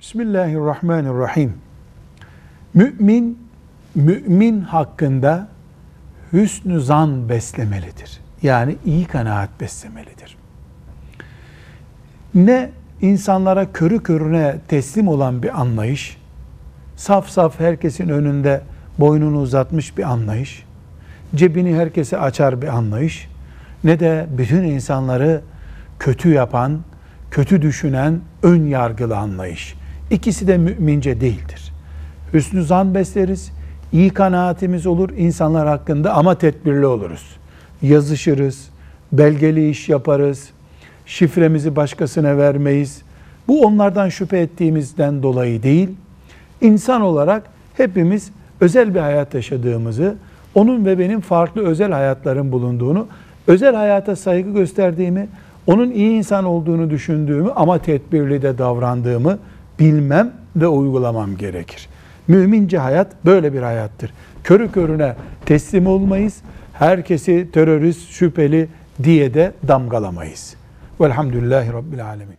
Bismillahirrahmanirrahim. Mümin, mümin hakkında hüsnü zan beslemelidir. Yani iyi kanaat beslemelidir. Ne insanlara körü körüne teslim olan bir anlayış, saf saf herkesin önünde boynunu uzatmış bir anlayış, cebini herkese açar bir anlayış, ne de bütün insanları kötü yapan, kötü düşünen, ön yargılı anlayış. İkisi de mümince değildir. Hüsnü zan besleriz, iyi kanaatimiz olur insanlar hakkında ama tedbirli oluruz. Yazışırız, belgeli iş yaparız, şifremizi başkasına vermeyiz. Bu onlardan şüphe ettiğimizden dolayı değil. İnsan olarak hepimiz özel bir hayat yaşadığımızı, onun ve benim farklı özel hayatların bulunduğunu, özel hayata saygı gösterdiğimi, onun iyi insan olduğunu düşündüğümü ama tedbirli de davrandığımı bilmem ve uygulamam gerekir. Mümince hayat böyle bir hayattır. Körü körüne teslim olmayız. Herkesi terörist, şüpheli diye de damgalamayız. Velhamdülillahi Rabbil Alemin.